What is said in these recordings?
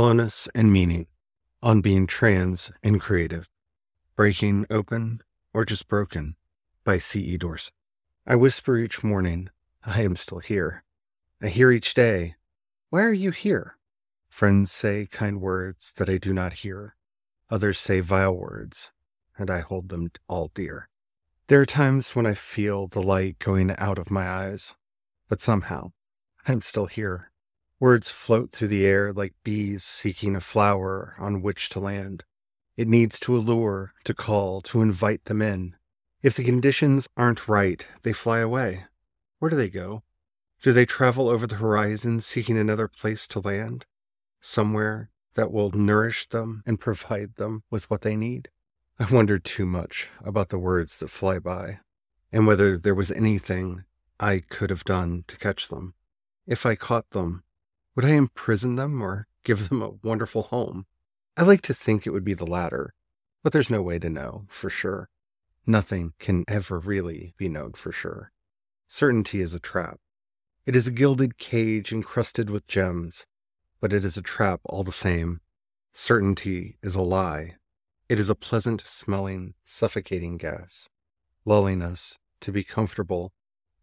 hollowness and meaning, on being trans and creative, breaking open or just broken by C.E. Dorset. I whisper each morning, I am still here. I hear each day, Why are you here? Friends say kind words that I do not hear. Others say vile words, and I hold them all dear. There are times when I feel the light going out of my eyes, but somehow I'm still here. Words float through the air like bees seeking a flower on which to land. It needs to allure, to call, to invite them in. If the conditions aren't right, they fly away. Where do they go? Do they travel over the horizon seeking another place to land? Somewhere that will nourish them and provide them with what they need? I wondered too much about the words that fly by, and whether there was anything I could have done to catch them. If I caught them, would I imprison them or give them a wonderful home? I like to think it would be the latter, but there's no way to know for sure. Nothing can ever really be known for sure. Certainty is a trap. It is a gilded cage encrusted with gems, but it is a trap all the same. Certainty is a lie. It is a pleasant smelling, suffocating gas, lulling us to be comfortable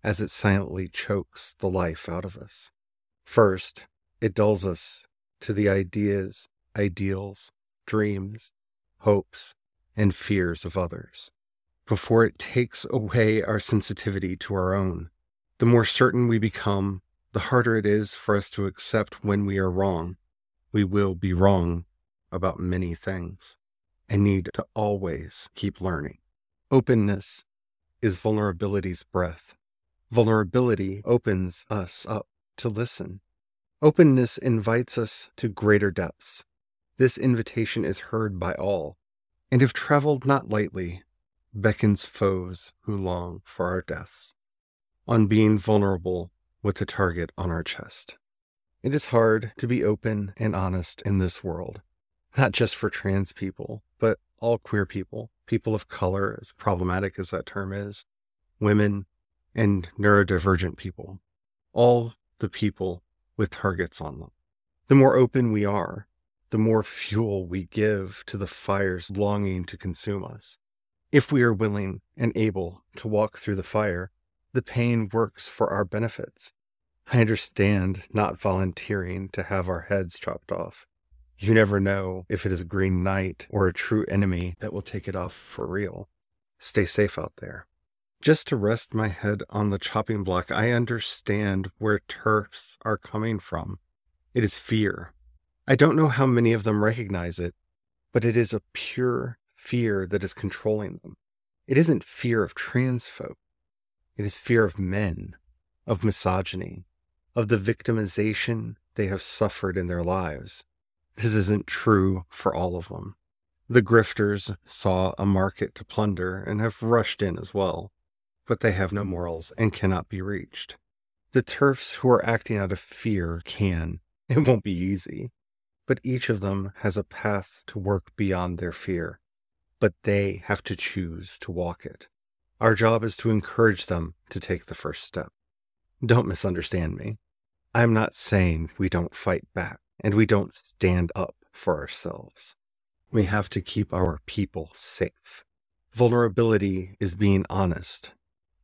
as it silently chokes the life out of us. First, it dulls us to the ideas, ideals, dreams, hopes, and fears of others before it takes away our sensitivity to our own. The more certain we become, the harder it is for us to accept when we are wrong. We will be wrong about many things and need to always keep learning. Openness is vulnerability's breath. Vulnerability opens us up to listen. Openness invites us to greater depths. This invitation is heard by all, and if traveled not lightly, beckons foes who long for our deaths. On being vulnerable with the target on our chest. It is hard to be open and honest in this world, not just for trans people, but all queer people, people of color, as problematic as that term is, women, and neurodivergent people, all the people with targets on them. The more open we are, the more fuel we give to the fires longing to consume us. If we are willing and able to walk through the fire, the pain works for our benefits. I understand not volunteering to have our heads chopped off. You never know if it is a green knight or a true enemy that will take it off for real. Stay safe out there. Just to rest my head on the chopping block, I understand where TERFs are coming from. It is fear. I don't know how many of them recognize it, but it is a pure fear that is controlling them. It isn't fear of trans folk. It is fear of men, of misogyny, of the victimization they have suffered in their lives. This isn't true for all of them. The grifters saw a market to plunder and have rushed in as well but they have no morals and cannot be reached. The TERFs who are acting out of fear can. It won't be easy, but each of them has a path to work beyond their fear. But they have to choose to walk it. Our job is to encourage them to take the first step. Don't misunderstand me. I'm not saying we don't fight back and we don't stand up for ourselves. We have to keep our people safe. Vulnerability is being honest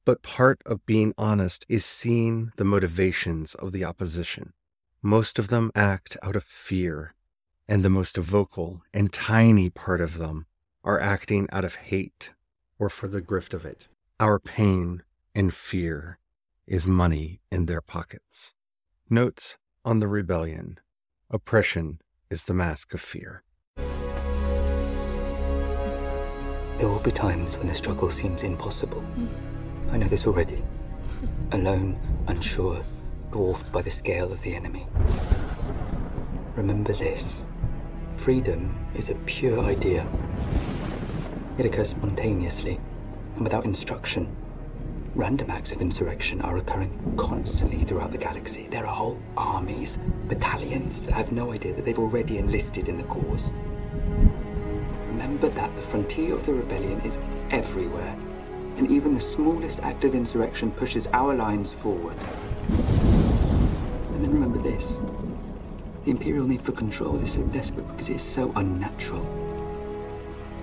but part of being honest is seeing the motivations of the opposition. Most of them act out of fear, and the most vocal and tiny part of them are acting out of hate or for the grift of it. Our pain and fear is money in their pockets. Notes on the rebellion Oppression is the mask of fear. There will be times when the struggle seems impossible. Mm. I know this already. Alone, unsure, dwarfed by the scale of the enemy. Remember this. Freedom is a pure idea. It occurs spontaneously and without instruction. Random acts of insurrection are occurring constantly throughout the galaxy. There are whole armies, battalions that have no idea that they've already enlisted in the cause. Remember that the frontier of the rebellion is everywhere and even the smallest act of insurrection pushes our lines forward. And then remember this The Imperial need for control is so desperate because it is so unnatural.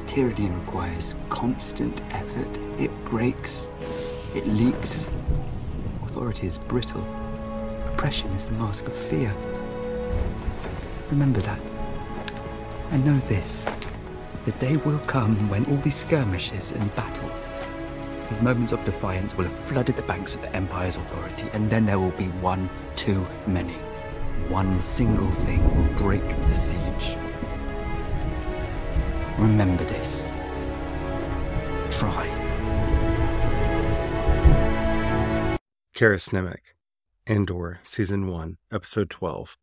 Tyranny requires constant effort. It breaks, it leaks. Authority is brittle. Oppression is the mask of fear. Remember that. And know this the day will come when all these skirmishes and battles, these moments of defiance, will have flooded the banks of the Empire's authority, and then there will be one too many. One single thing will break the siege. Remember this. Try. Karis Nemik, Andor, Season 1, Episode 12,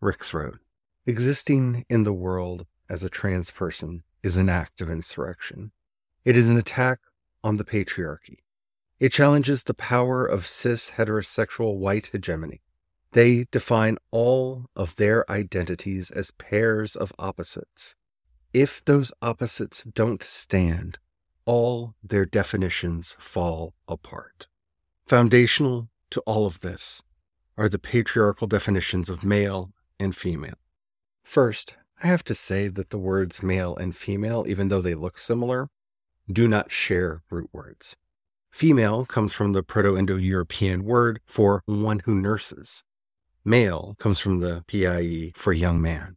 Rix Road. Existing in the world as a trans person is an act of insurrection. It is an attack on the patriarchy. It challenges the power of cis heterosexual white hegemony. They define all of their identities as pairs of opposites. If those opposites don't stand, all their definitions fall apart. Foundational to all of this are the patriarchal definitions of male and female. First, I have to say that the words male and female, even though they look similar, do not share root words. Female comes from the Proto Indo European word for one who nurses. Male comes from the PIE for young man.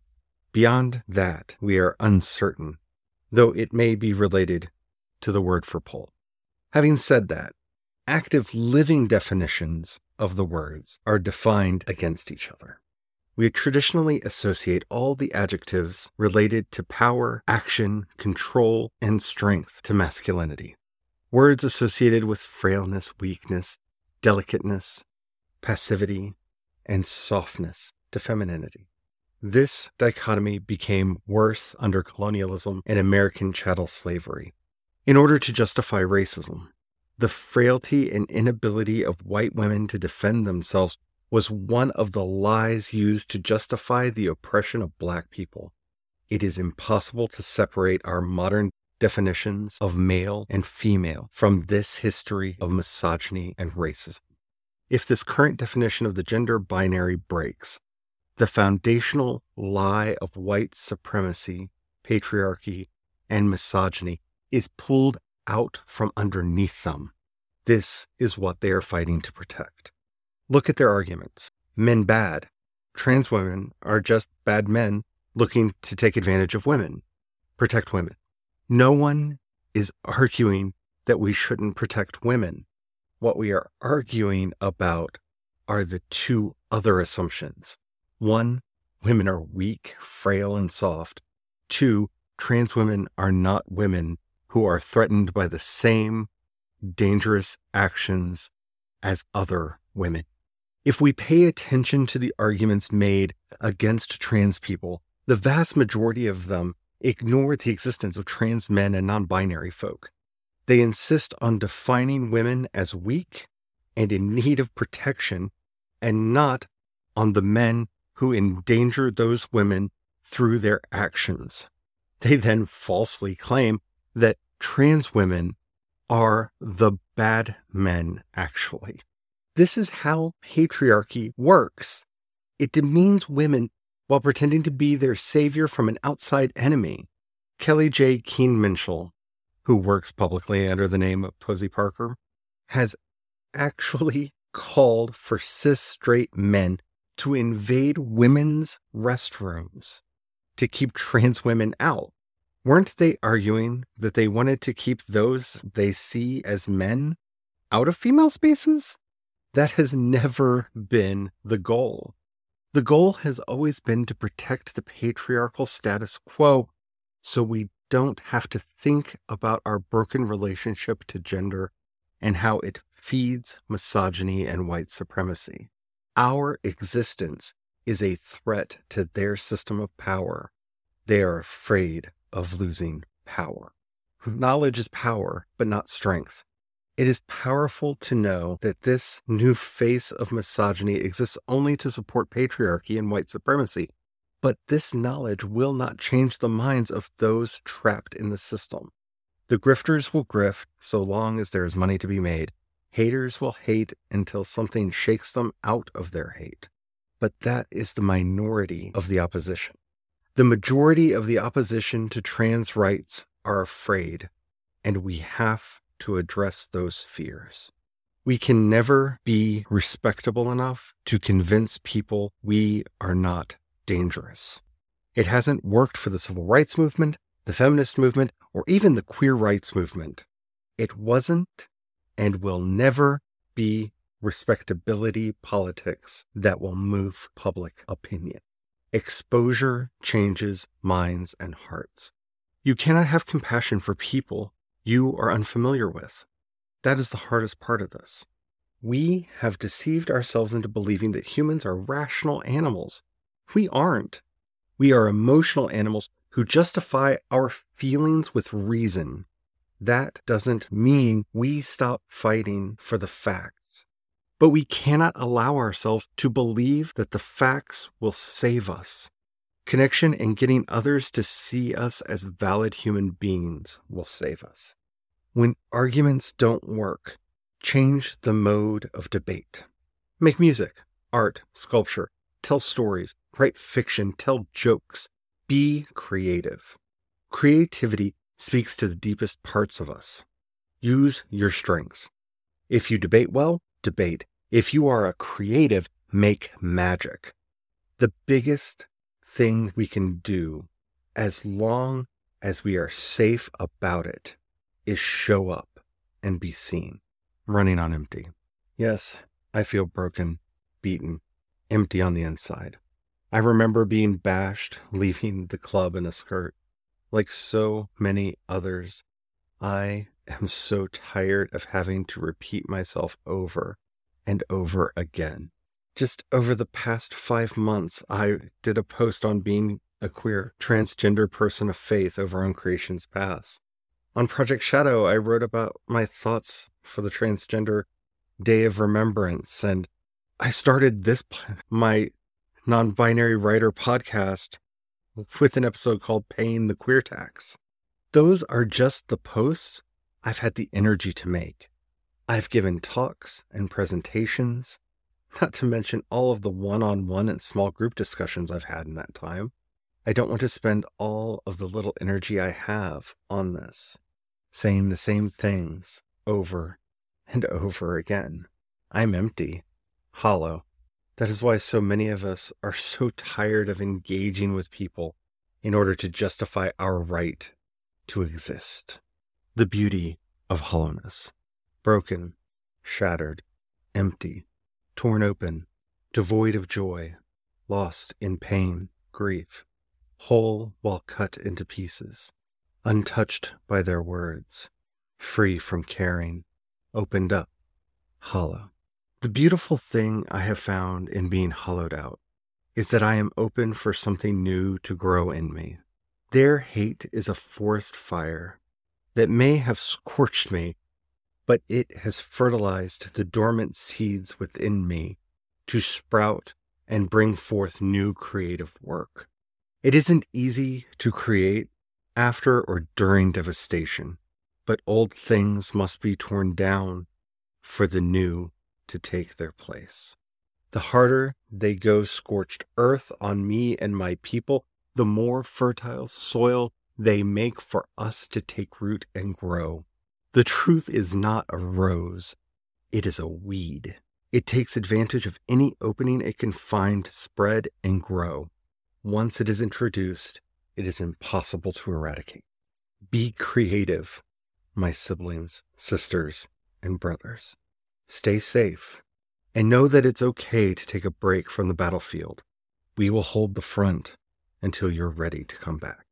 Beyond that, we are uncertain, though it may be related to the word for pole. Having said that, active living definitions of the words are defined against each other. We traditionally associate all the adjectives related to power, action, control, and strength to masculinity. Words associated with frailness, weakness, delicateness, passivity, and softness to femininity. This dichotomy became worse under colonialism and American chattel slavery. In order to justify racism, the frailty and inability of white women to defend themselves was one of the lies used to justify the oppression of black people. It is impossible to separate our modern definitions of male and female from this history of misogyny and racism. If this current definition of the gender binary breaks, the foundational lie of white supremacy, patriarchy, and misogyny is pulled out from underneath them. This is what they are fighting to protect. Look at their arguments. Men bad. Trans women are just bad men looking to take advantage of women, protect women. No one is arguing that we shouldn't protect women. What we are arguing about are the two other assumptions. One, women are weak, frail, and soft. Two, trans women are not women who are threatened by the same dangerous actions as other women. If we pay attention to the arguments made against trans people, the vast majority of them ignore the existence of trans men and non binary folk. They insist on defining women as weak and in need of protection, and not on the men who endanger those women through their actions. They then falsely claim that trans women are the bad men, actually. This is how patriarchy works. It demeans women while pretending to be their savior from an outside enemy. Kellie-Jay Keen-Minshull, who works publicly under the name of Posie Parker, has actually called for cis straight men to invade women's restrooms to keep trans women out. Weren't they arguing that they wanted to keep those they see as men out of female spaces? That has never been the goal. The goal has always been to protect the patriarchal status quo so we don't have to think about our broken relationship to gender and how it feeds misogyny and white supremacy. Our existence is a threat to their system of power. They are afraid of losing power. Knowledge is power, but not strength. It is powerful to know that this new face of misogyny exists only to support patriarchy and white supremacy. But this knowledge will not change the minds of those trapped in the system. The grifters will grift so long as there is money to be made. Haters will hate until something shakes them out of their hate. but that is the minority of the opposition. The majority of the opposition to trans rights are afraid, and we have to address those fears. We can never be respectable enough to convince people we are not dangerous. It hasn't worked for the civil rights movement, the feminist movement, or even the queer rights movement. It wasn't and will never be respectability politics that will move public opinion. Exposure changes minds and hearts. You cannot have compassion for people you are unfamiliar with. That is the hardest part of this. We have deceived ourselves into believing that humans are rational animals. We aren't. We are emotional animals who justify our feelings with reason. That doesn't mean we stop fighting for the facts. But we cannot allow ourselves to believe that the facts will save us. Connection and getting others to see us as valid human beings will save us. When arguments don't work, change the mode of debate. Make music, art, sculpture, tell stories, write fiction, tell jokes. Be creative. Creativity speaks to the deepest parts of us. Use your strengths. If you debate well, debate. If you are a creative, make magic. The biggest thing we can do, as long as we are safe about it, is show up and be seen. Running on empty. Yes, I feel broken, beaten, empty on the inside. I remember being bashed, leaving the club in a skirt. Like so many others, I am so tired of having to repeat myself over and over again. Just over the past five months, I did a post on being a queer transgender person of faith over on Creation's Path. On Project Shadow, I wrote about my thoughts for the Transgender Day of Remembrance, and I started this, my non binary writer podcast, with an episode called Paying the Queer Tax. Those are just the posts I've had the energy to make. I've given talks and presentations, not to mention all of the one on one and small group discussions I've had in that time. I don't want to spend all of the little energy I have on this, saying the same things over and over again. I'm empty, hollow. That is why so many of us are so tired of engaging with people in order to justify our right to exist. The beauty of hollowness broken, shattered, empty, torn open, devoid of joy, lost in pain, grief, whole while cut into pieces, untouched by their words, free from caring, opened up, hollow. The beautiful thing I have found in being hollowed out is that I am open for something new to grow in me. Their hate is a forest fire that may have scorched me but it has fertilized the dormant seeds within me to sprout and bring forth new creative work. It isn't easy to create after or during devastation, but old things must be torn down for the new to take their place. The harder they go scorched earth on me and my people, the more fertile soil they make for us to take root and grow. The truth is not a rose, it is a weed. It takes advantage of any opening it can find to spread and grow. Once it is introduced, it is impossible to eradicate. Be creative, my siblings, sisters, and brothers. Stay safe and know that it's okay to take a break from the battlefield. We will hold the front until you're ready to come back.